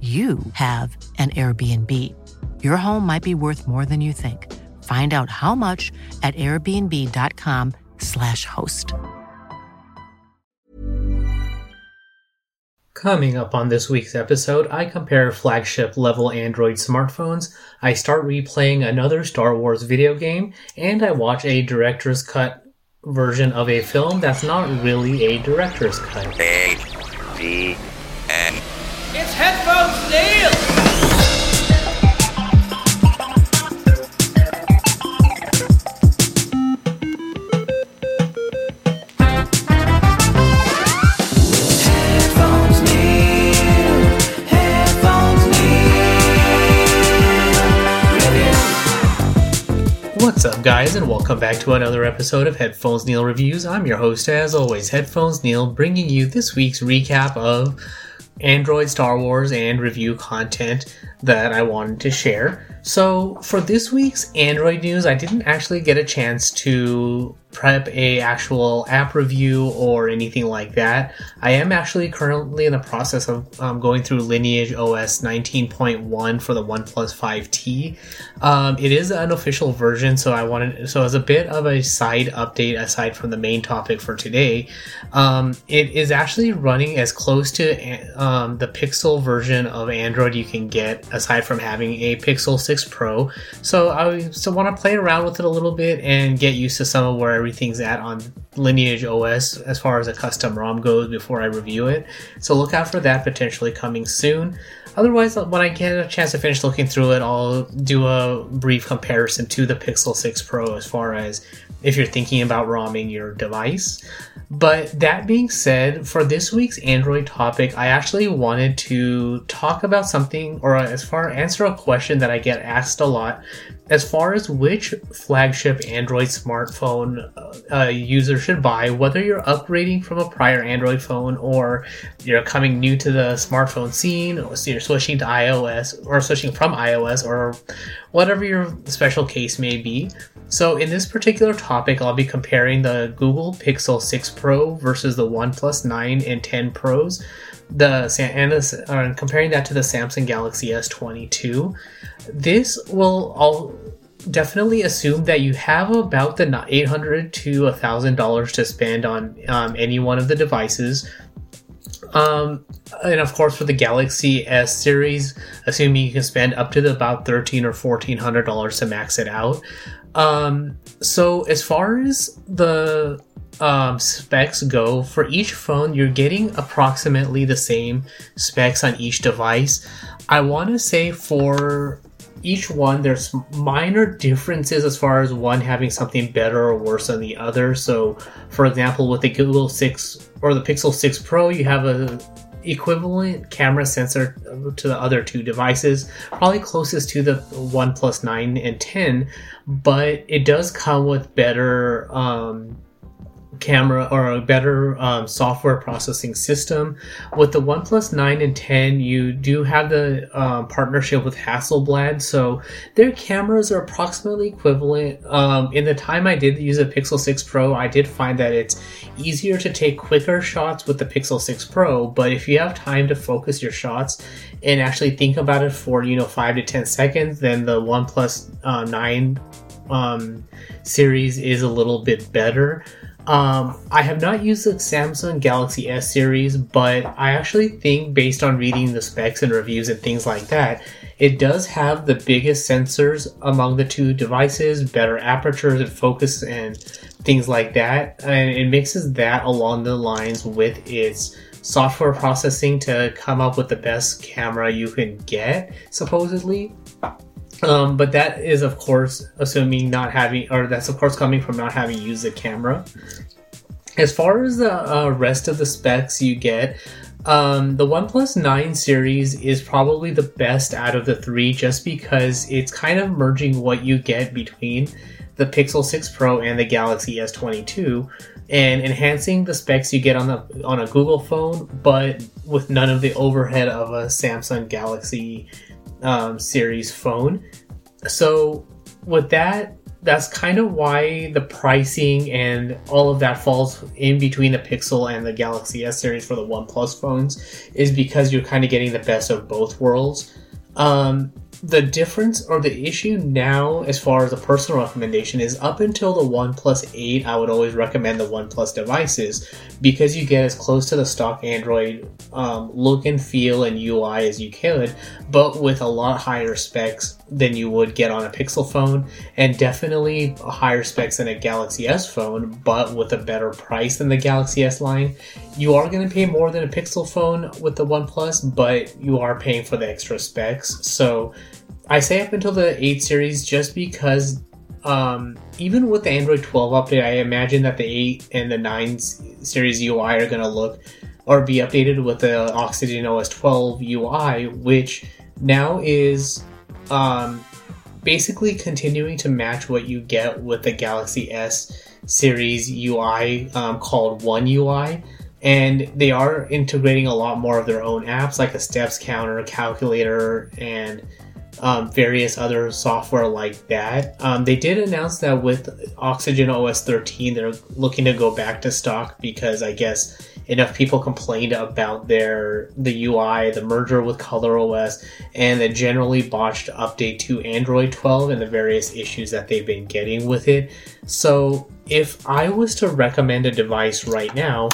you have an Airbnb. Your home might be worth more than you think. Find out how much at airbnb.com/slash host. Coming up on this week's episode, I compare flagship level Android smartphones, I start replaying another Star Wars video game, and I watch a director's cut version of a film that's not really a director's cut. A D N. It's headphones, Neil! Headphones, Neil. Headphones, Neil. What's up, guys, and welcome back to another episode of Headphones Neil Reviews. I'm your host, as always, Headphones Neil, bringing you this week's recap of Android, Star Wars, and review content that I wanted to share. So, for this week's Android news, I didn't actually get a chance to prep a actual app review or anything like that. I am actually currently in the process of um, going through Lineage OS 19.1 for the OnePlus 5T. Um, it is an official version, so I wanted so as a bit of a side update aside from the main topic for today. Um, it is actually running as close to um, the Pixel version of Android you can get, aside from having a Pixel 6 Pro. So I still want to play around with it a little bit and get used to some of where everything's at on Lineage OS as far as a custom ROM goes before I review it. So look out for that potentially coming soon. Otherwise, uh, when I get a chance to finish looking through it, I'll do a brief comparison to the Pixel 6 Pro as far as if you're thinking about ROMing your device. But that being said, for this week's Android topic, I actually wanted to talk about something or uh, as far answer a question that I get asked a lot as far as which flagship Android smartphone uh, uh a user should buy, whether you're upgrading from a prior Android phone or you're coming new to the smartphone scene, or you're switching to iOS or switching from iOS or whatever your special case may be. So, in this particular topic, I'll be comparing the Google Pixel 6 Pro versus the OnePlus 9 and 10 Pros, the and the, uh, comparing that to the Samsung Galaxy S22. This will all definitely assume that you have about the 800 to 1000 dollars to spend on um, any one of the devices um, and of course for the Galaxy S series, assuming you can spend up to the, about thirteen or fourteen hundred dollars to max it out. Um, so as far as the um, specs go for each phone, you're getting approximately the same specs on each device. I want to say for each one, there's minor differences as far as one having something better or worse than the other. So, for example, with the Google 6 or the Pixel 6 Pro, you have a equivalent camera sensor to the other two devices, probably closest to the OnePlus 9 and 10, but it does come with better um, camera or a better um, software processing system. With the OnePlus 9 and 10, you do have the um, partnership with Hasselblad, so their cameras are approximately equivalent. Um, in the time I did use a Pixel 6 Pro, I did find that it's easier to take quicker shots with the Pixel 6 Pro, but if you have time to focus your shots and actually think about it for, you know, 5 to 10 seconds, then the OnePlus uh, 9 um, series is a little bit better. Um, I have not used the Samsung Galaxy S series, but I actually think, based on reading the specs and reviews and things like that, it does have the biggest sensors among the two devices, better apertures and focus and things like that. And it mixes that along the lines with its software processing to come up with the best camera you can get, supposedly. Um, but that is, of course, assuming not having, or that's, of course, coming from not having used the camera. As far as the uh, rest of the specs you get, um, the OnePlus 9 series is probably the best out of the three just because it's kind of merging what you get between the Pixel 6 Pro and the Galaxy S22 and enhancing the specs you get on the on a Google phone, but with none of the overhead of a Samsung Galaxy um, series phone. So with that, that's kind of why the pricing and all of that falls in between the Pixel and the Galaxy S series for the OnePlus phones, is because you're kind of getting the best of both worlds. Um, the difference or the issue now, as far as a personal recommendation, is up until the OnePlus 8, I would always recommend the OnePlus devices because you get as close to the stock Android um, look and feel and UI as you could, but with a lot higher specs than you would get on a Pixel phone, and definitely higher specs than a Galaxy S phone, but with a better price than the Galaxy S line. You are going to pay more than a Pixel phone with the OnePlus, but you are paying for the extra specs. So I say up until the 8 series just because um, even with the Android 12 update, I imagine that the 8 and the 9 series UI are going to look or be updated with the Oxygen OS 12 UI, which now is um, basically continuing to match what you get with the Galaxy S series UI um, called One UI. And they are integrating a lot more of their own apps like a steps counter, calculator, and um, various other software like that. Um, they did announce that with Oxygen OS 13, they're looking to go back to stock because I guess enough people complained about their the UI, the merger with ColorOS, and the generally botched update to Android 12 and the various issues that they've been getting with it. So, if I was to recommend a device right now,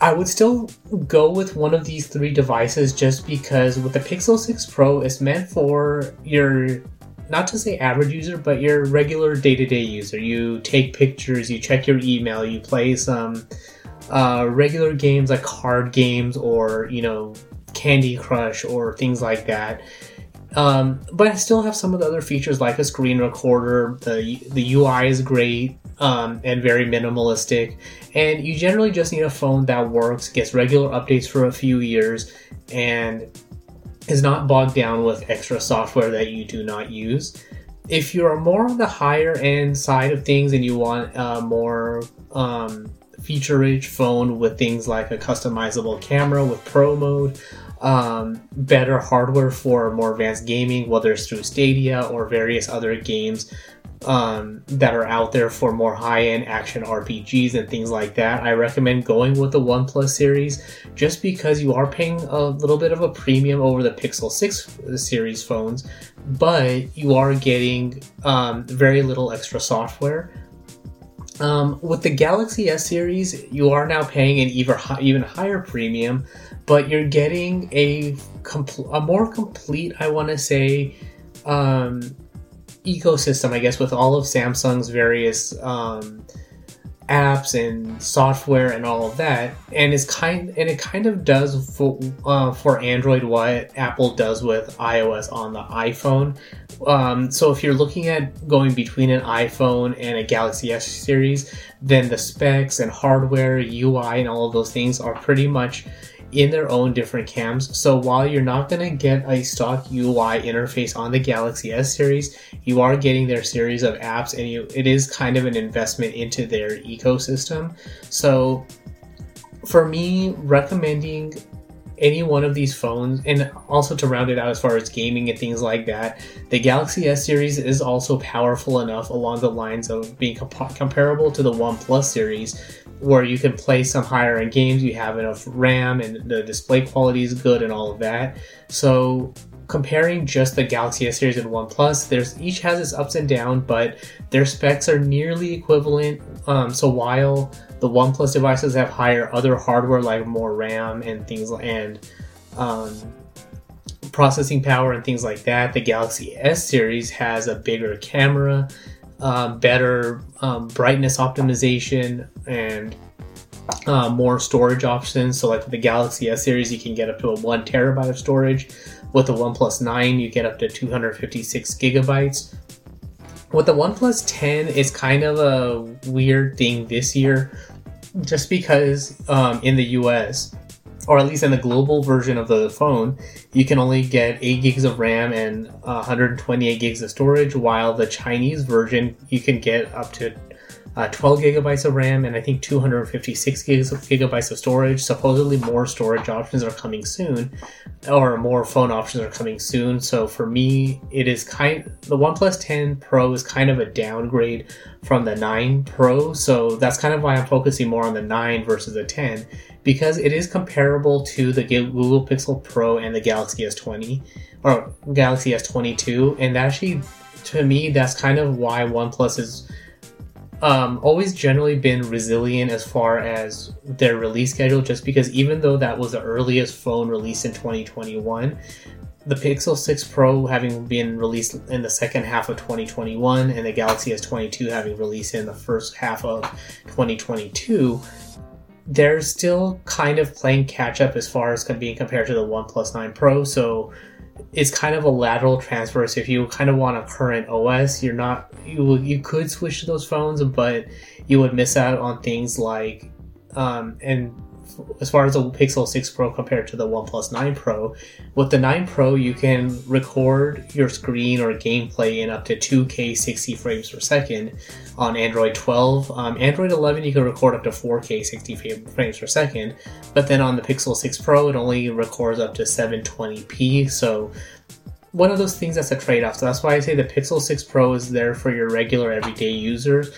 I would still go with one of these three devices just because with the Pixel 6 Pro, it's meant for your not to say average user, but your regular day to day user. You take pictures, you check your email, you play some uh, regular games like card games or, you know, Candy Crush or things like that. Um, but I still have some of the other features like a screen recorder. The the UI is great um, and very minimalistic, and you generally just need a phone that works, gets regular updates for a few years, and is not bogged down with extra software that you do not use. If you're more on the higher end side of things and you want a more um, feature rich phone with things like a customizable camera with Pro mode, um, better hardware for more advanced gaming, whether it's through Stadia or various other games um, that are out there for more high end action RPGs and things like that. I recommend going with the OnePlus series just because you are paying a little bit of a premium over the Pixel 6 series phones, but you are getting um, very little extra software. Um, with the Galaxy S series, you are now paying an even even higher premium, but you're getting a compl- a more complete, I want to say, um, ecosystem. I guess with all of Samsung's various um, apps and software and all of that, and it's kind and it kind of does for uh, for Android what Apple does with iOS on the iPhone. Um, so if you're looking at going between an iPhone and a Galaxy S series, then the specs and hardware, UI, and all of those things are pretty much in their own different cams. So while you're not going to get a stock UI interface on the Galaxy S series, you are getting their series of apps and you, it is kind of an investment into their ecosystem. So for me, recommending any one of these phones, and also to round it out as far as gaming and things like that, the Galaxy S series is also powerful enough along the lines of being comp- comparable to the OnePlus series where you can play some higher end games, you have enough RAM and the display quality is good and all of that. So comparing just the Galaxy S series and OnePlus, there's each has its ups and downs, but their specs are nearly equivalent. Um, so while the OnePlus devices have higher other hardware like more RAM and things and um, processing power and things like that, the Galaxy S series has a bigger camera, um, better um, brightness optimization, and uh, more storage options. So, like the Galaxy S series, you can get up to a one terabyte of storage. With the OnePlus 9, you get up to 256 gigabytes. With the OnePlus 10, it's kind of a weird thing this year, just because um, in the US, or at least in the global version of the phone, you can only get 8 gigs of RAM and 128 gigs of storage, while the Chinese version you can get up to uh, 12 gigabytes of RAM and I think 256 gigs gigabytes of storage. Supposedly, more storage options are coming soon, or more phone options are coming soon. So for me, it is kind the OnePlus 10 Pro is kind of a downgrade from the 9 Pro. So that's kind of why I'm focusing more on the 9 versus the 10 because it is comparable to the Google Pixel Pro and the Galaxy S20 or Galaxy S22, and actually, to me, that's kind of why OnePlus is um, always generally been resilient as far as their release schedule, just because even though that was the earliest phone released in 2021, the Pixel 6 Pro having been released in the second half of 2021 and the Galaxy S22 having released in the first half of 2022, they're still kind of playing catch up as far as being compared to the OnePlus 9 Pro. So it's kind of a lateral transfer. So if you kind of want a current OS, you're not you you could switch to those phones, but you would miss out on things like um, and as far as the Pixel 6 Pro compared to the OnePlus 9 Pro, with the 9 Pro you can record your screen or gameplay in up to 2K 60 frames per second on Android 12. Um, Android 11 you can record up to 4K 60 frames per second, but then on the Pixel 6 Pro it only records up to 720p. So one of those things that's a trade-off. So that's why I say the Pixel 6 Pro is there for your regular everyday users.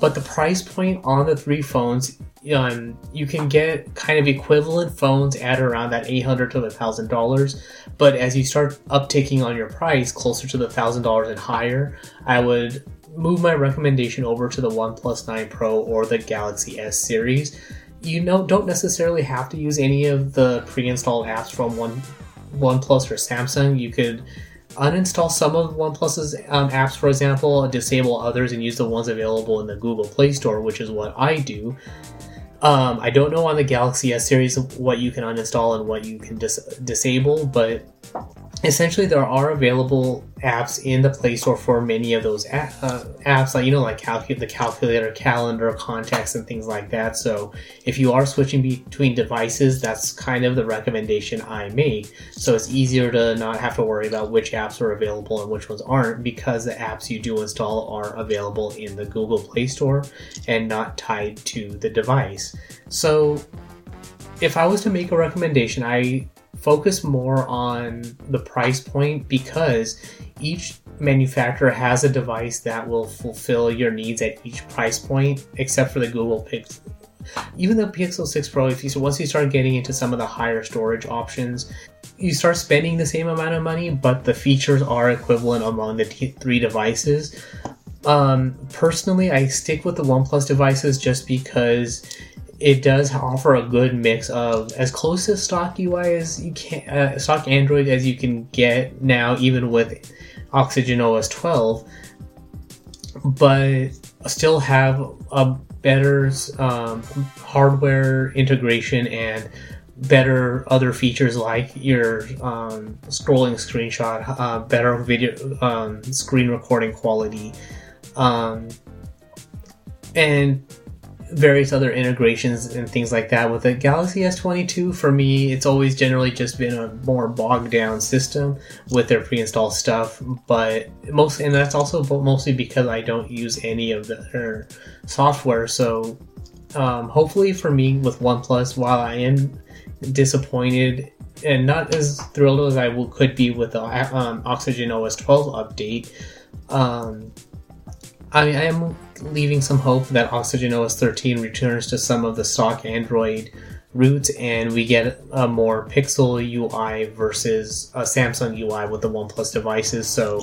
But the price point on the three phones, um, you can get kind of equivalent phones at around that 800 to thousand dollars. But as you start uptaking on your price closer to the thousand dollars and higher, I would move my recommendation over to the OnePlus 9 Pro or the Galaxy S series. You know, don't necessarily have to use any of the pre-installed apps from One OnePlus or Samsung. You could uninstall some of OnePlus's um, apps, for example, disable others, and use the ones available in the Google Play Store, which is what I do. Um, I don't know on the Galaxy S series what you can uninstall and what you can dis- disable, but essentially there are available apps in the play store for many of those uh, apps like you know like calcu- the calculator calendar contacts and things like that. So if you are switching between devices that's kind of the recommendation i make. So it's easier to not have to worry about which apps are available and which ones aren't because the apps you do install are available in the google play store and not tied to the device. So if i was to make a recommendation i focus more on the price point because each manufacturer has a device that will fulfill your needs at each price point, except for the Google Pixel. Even the Pixel 6 Pro, if you once you start getting into some of the higher storage options, you start spending the same amount of money, but the features are equivalent among the t- three devices. Um, personally, I stick with the OnePlus devices just because it does offer a good mix of as close to stock UI as you can, uh, stock Android as you can get now, even with Oxygen OS 12, but still have a better um, hardware integration and better other features like your um, scrolling screenshot, uh, better video um, screen recording quality, um, and various other integrations and things like that. With the Galaxy S22, for me, it's always generally just been a more bogged down system with their pre-installed stuff. But most, and that's also mostly because I don't use any of their software. So um, hopefully, for me with OnePlus, while I am disappointed and not as thrilled as I could be with the um, Oxygen OS 12 update. Um, I, I am leaving some hope that Oxygen OS 13 returns to some of the stock Android root, and we get a more Pixel UI versus a Samsung UI with the OnePlus devices. So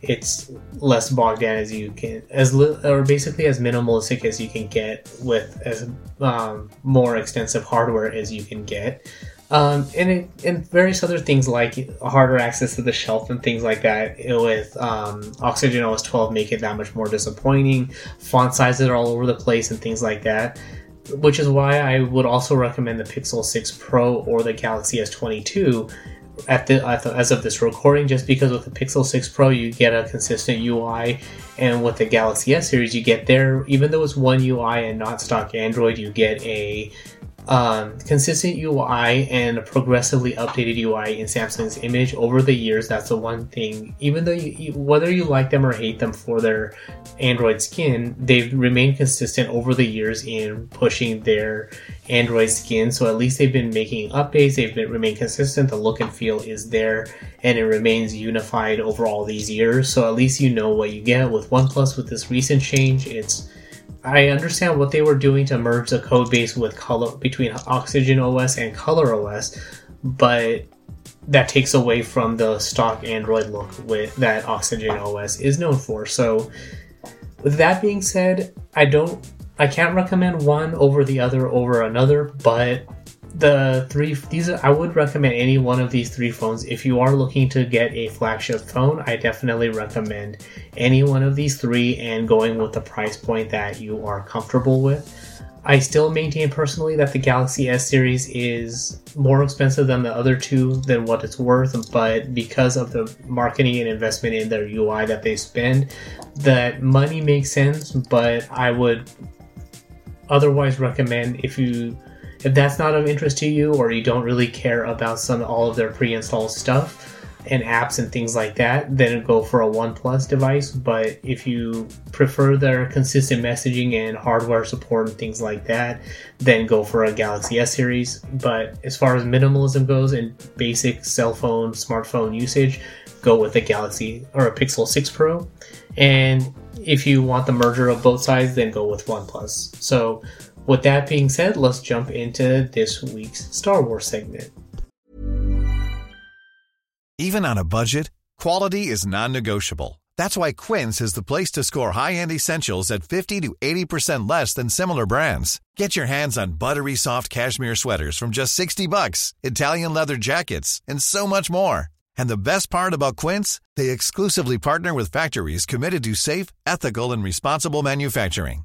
it's less bogged down as you can, as li- or basically as minimalistic as you can get with as um, more extensive hardware as you can get. Um, and it, and various other things like harder access to the shelf and things like that with um, Oxygen OS 12 make it that much more disappointing. Font sizes are all over the place and things like that, which is why I would also recommend the Pixel 6 Pro or the Galaxy S22 at the, at the as of this recording. Just because with the Pixel 6 Pro you get a consistent UI, and with the Galaxy S series you get there even though it's one UI and not stock Android, you get a um, consistent UI and a progressively updated UI in Samsung's image over the years. That's the one thing. Even though you, whether you like them or hate them for their Android skin, they've remained consistent over the years in pushing their Android skin. So at least they've been making updates. They've been remained consistent. The look and feel is there, and it remains unified over all these years. So at least you know what you get with OnePlus. With this recent change, it's I understand what they were doing to merge the code base with color between Oxygen OS and Color OS, but that takes away from the stock Android look with that Oxygen OS is known for. So, with that being said, I don't, I can't recommend one over the other over another, but the three these I would recommend any one of these three phones if you are looking to get a flagship phone. I definitely recommend any one of these three and going with the price point that you are comfortable with. I still maintain personally that the Galaxy S series is more expensive than the other two than what it's worth, but because of the marketing and investment in their UI that they spend, that money makes sense, but I would otherwise recommend if you if that's not of interest to you or you don't really care about some all of their pre-installed stuff and apps and things like that, then go for a OnePlus device. But if you prefer their consistent messaging and hardware support and things like that, then go for a Galaxy S series. But as far as minimalism goes and basic cell phone, smartphone usage, go with a Galaxy or a Pixel 6 Pro. And if you want the merger of both sides, then go with OnePlus. So with that being said, let's jump into this week's Star Wars segment. Even on a budget, quality is non-negotiable. That's why Quince is the place to score high-end essentials at 50 to 80% less than similar brands. Get your hands on buttery soft cashmere sweaters from just 60 bucks, Italian leather jackets, and so much more. And the best part about Quince, they exclusively partner with factories committed to safe, ethical, and responsible manufacturing.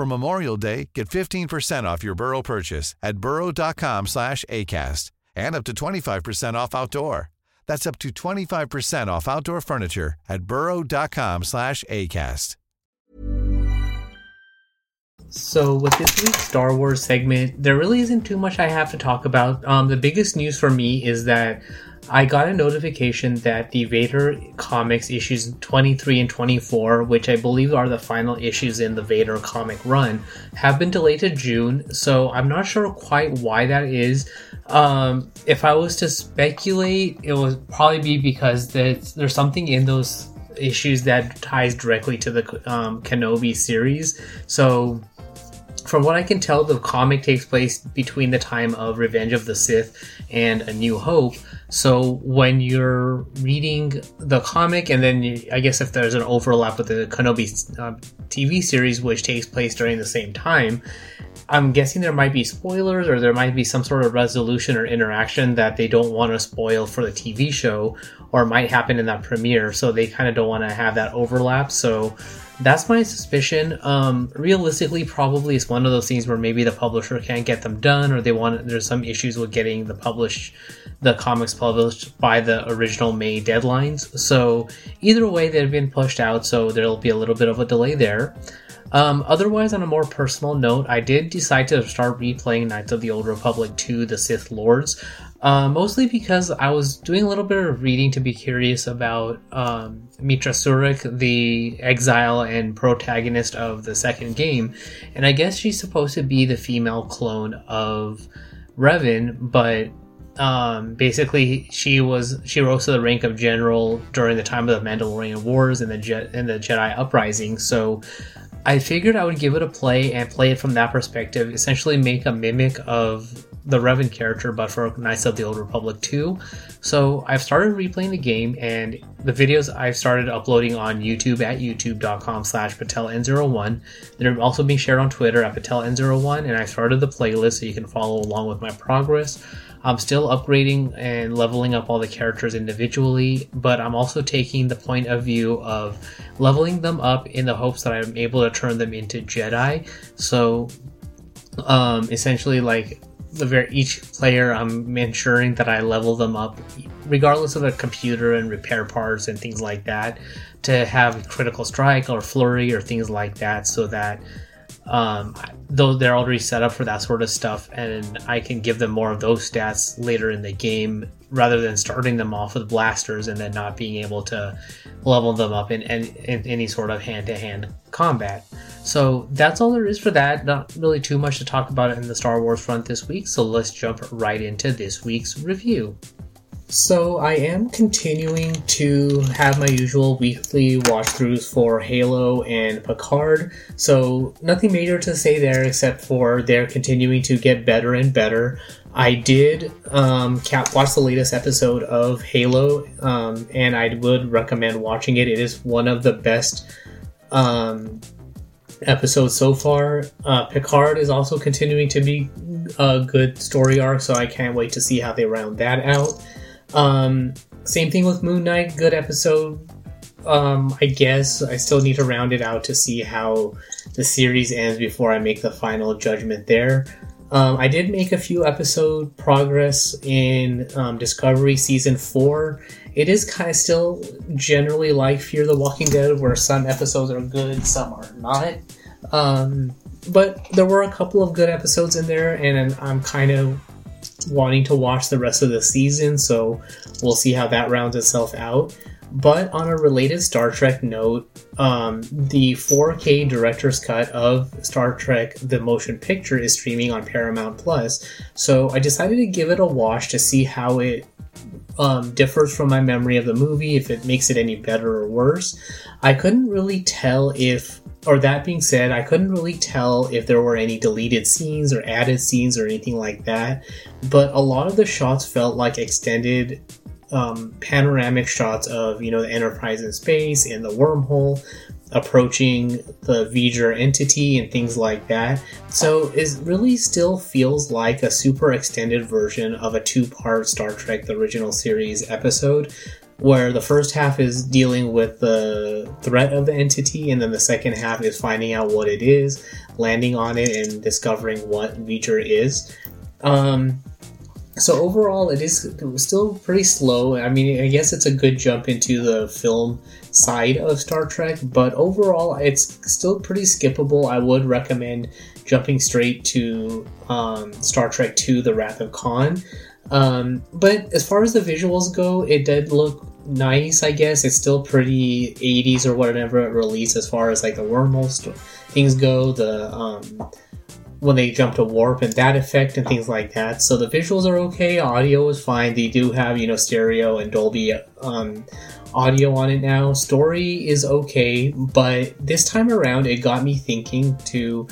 For Memorial Day, get 15% off your Burrow purchase at burrow.com slash ACAST and up to 25% off outdoor. That's up to 25% off outdoor furniture at burrow.com slash ACAST. So, with this week's Star Wars segment, there really isn't too much I have to talk about. Um, the biggest news for me is that I got a notification that the Vader comics issues 23 and 24, which I believe are the final issues in the Vader comic run, have been delayed to June. So I'm not sure quite why that is. Um, if I was to speculate, it would probably be because there's, something in those issues that ties directly to the um, Kenobi series. So from what I can tell, the comic takes place between the time of Revenge of the Sith and A New Hope. So when you're reading the comic, and then you, I guess if there's an overlap with the Kenobi uh, TV series, which takes place during the same time, I'm guessing there might be spoilers or there might be some sort of resolution or interaction that they don't want to spoil for the TV show or might happen in that premiere. So they kind of don't want to have that overlap. So that's my suspicion. Um, realistically, probably it's one of those things where maybe the publisher can't get them done, or they want there's some issues with getting the published the comics published by the original May deadlines. So either way, they've been pushed out, so there'll be a little bit of a delay there. Um, otherwise, on a more personal note, I did decide to start replaying Knights of the Old Republic 2 The Sith Lords, uh, mostly because I was doing a little bit of reading to be curious about um, Meetra Surik, the exile and protagonist of the second game, and I guess she's supposed to be the female clone of Revan, but um, basically she was she rose to the rank of general during the time of the Mandalorian Wars and the and the Jedi Uprising. So I figured I would give it a play and play it from that perspective, essentially make a mimic of the Revan character, but for Knights of the Old Republic 2. So I've started replaying the game, and the videos I've started uploading on YouTube at youtube.com slash pateln01. They're also being shared on Twitter at pateln01, and I started the playlist so you can follow along with my progress. I'm still upgrading and leveling up all the characters individually, but I'm also taking the point of view of leveling them up in the hopes that I'm able to turn them into Jedi. So, um, essentially, like the very each player, I'm ensuring that I level them up, regardless of the computer and repair parts and things like that, to have critical strike or flurry or things like that, so that um, though they're already set up for that sort of stuff, and I can give them more of those stats later in the game rather than starting them off with blasters and then not being able to level them up in, in, in any sort of hand to hand combat. So that's all there is for that. Not really too much to talk about in the Star Wars front this week, so let's jump right into this week's review. So I am continuing to have my usual weekly watch throughs for Halo and Picard. So nothing major to say there except for they're continuing to get better and better. I did um, cap- watch the latest episode of Halo, um, and I would recommend watching it. It is one of the best um, episodes so far. Uh, Picard is also continuing to be a good story arc, so I can't wait to see how they round that out. Um, same thing with Moon Knight. Good episode. Um, I guess I still need to round it out to see how the series ends before I make the final judgment there. Um, I did make a few episode progress in um, Discovery season four. It is kind of still generally like Fear the Walking Dead, where some episodes are good, some are not. Um, but there were a couple of good episodes in there, and I'm kind of wanting to watch the rest of the season, so we'll see how that rounds itself out. But on a related Star Trek note, um, the 4K director's cut of Star Trek The Motion Picture is streaming on Paramount Plus, so I decided to give it a watch to see how it um, differs from my memory of the movie, if it makes it any better or worse. I couldn't really tell if or that being said, I couldn't really tell if there were any deleted scenes or added scenes or anything like that, but a lot of the shots felt like extended um, panoramic shots of you know the Enterprise in space and the wormhole approaching the V'ger entity and things like that. So it really still feels like a super extended version of a two-part Star Trek: The Original Series episode where the first half is dealing with the threat of the entity, and then the second half is finding out what it is, landing on it, and discovering what V'ger is. Um, so overall, it is still pretty slow. I mean, I guess it's a good jump into the film side of Star Trek, but overall, it's still pretty skippable. I would recommend jumping straight to um, Star Trek II: The Wrath of Khan. Um, but as far as the visuals go, it did look nice. I guess it's still pretty 80s or whatever it released as far as like the wormhole st- things go. The um, when they jump to warp and that effect and things like that. So the visuals are okay. Audio is fine. They do have you know stereo and Dolby um, audio on it now. Story is okay, but this time around it got me thinking to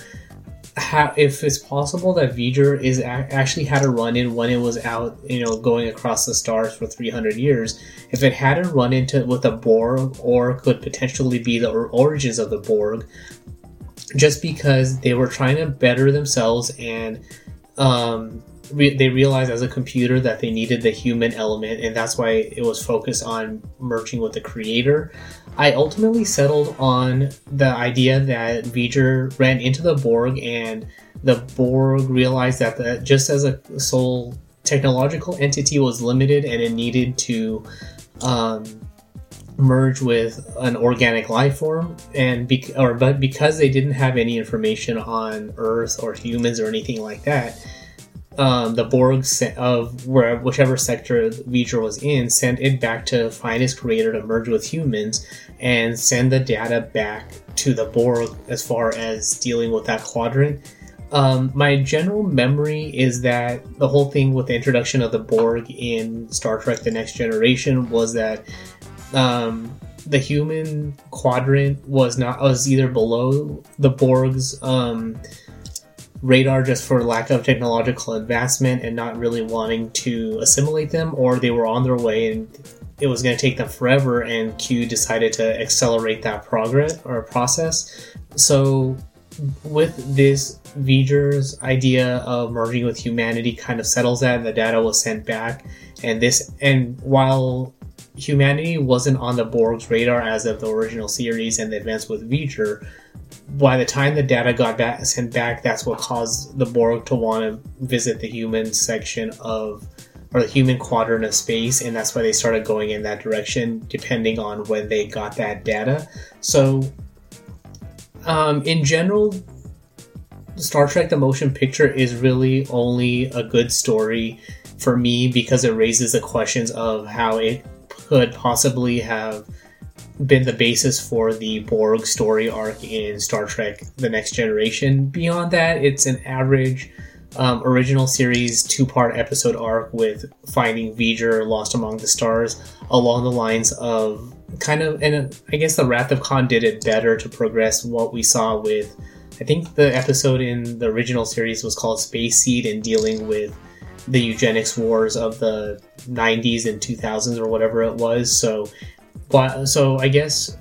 how if it's possible that V'ger is a- actually had a run in when it was out, you know, going across the stars for 300 years. If it had a run into with a Borg, or could potentially be the or- origins of the Borg, just because they were trying to better themselves and um, re- they realized as a computer that they needed the human element, and that's why it was focused on merging with the creator. I ultimately settled on the idea that V'ger ran into the Borg, and the Borg realized that the, just as a sole technological entity was limited and it needed to um, merge with an organic life form, and bec- or but because they didn't have any information on Earth or humans or anything like that, um, the Borg se- of where whichever sector V'ger was in sent it back to find his creator to merge with humans and send the data back to the Borg as far as dealing with that quadrant. Um, my general memory is that the whole thing with the introduction of the Borg in Star Trek: The Next Generation was that um, the human quadrant was not was either below the Borg's um, radar just for lack of technological advancement and not really wanting to assimilate them, or they were on their way and it was going to take them forever. And Q decided to accelerate that progress or process. So with this, V'ger's idea of merging with humanity kind of settles that. The data was sent back, and this and while humanity wasn't on the Borg's radar as of the original series and the events with V'ger, by the time the data got back, sent back, that's what caused the Borg to want to visit the human section of or the human quadrant of space, and that's why they started going in that direction, depending on when they got that data. So, um, in general, Star Trek: The Motion Picture is really only a good story for me because it raises the questions of how it could possibly have been the basis for the Borg story arc in Star Trek The Next Generation. Beyond that, it's an average um, original series two part episode arc with finding V'ger lost among the stars along the lines of kind of, and I guess the Wrath of Khan did it better to progress what we saw with. I think the episode in the original series was called Space Seed and dealing with the eugenics wars of the 90s and 2000s or whatever it was. So, so I guess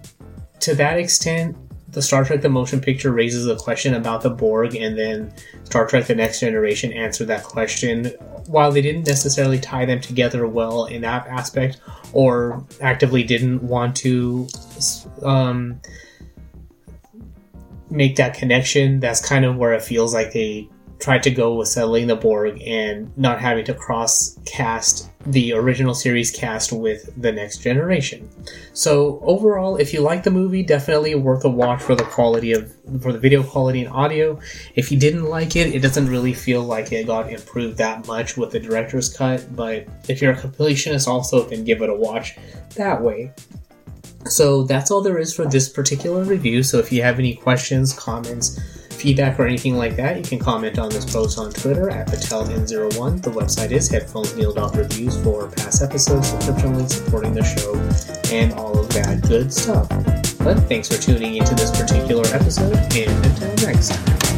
to that extent, the Star Trek the Motion Picture raises a question about the Borg, and then Star Trek the Next Generation answered that question. While they didn't necessarily tie them together well in that aspect, or actively didn't want to um, make that connection, that's kind of where it feels like they tried to go with settling the Borg and not having to cross cast the original series cast with the next generation. So overall, if you like the movie, definitely worth a watch for the quality of for the video quality and audio. If you didn't like it, it doesn't really feel like it got improved that much with the director's cut, but if you're a completionist also, then give it a watch that way. So that's all there is for this particular review. So if you have any questions, comments, feedback, or anything like that, you can comment on this post on Twitter at PatelN01. The website is headphonesneil.reviews for past episodes, subscription links supporting the show, and all of that good stuff. But thanks for tuning into this particular episode, and until next time.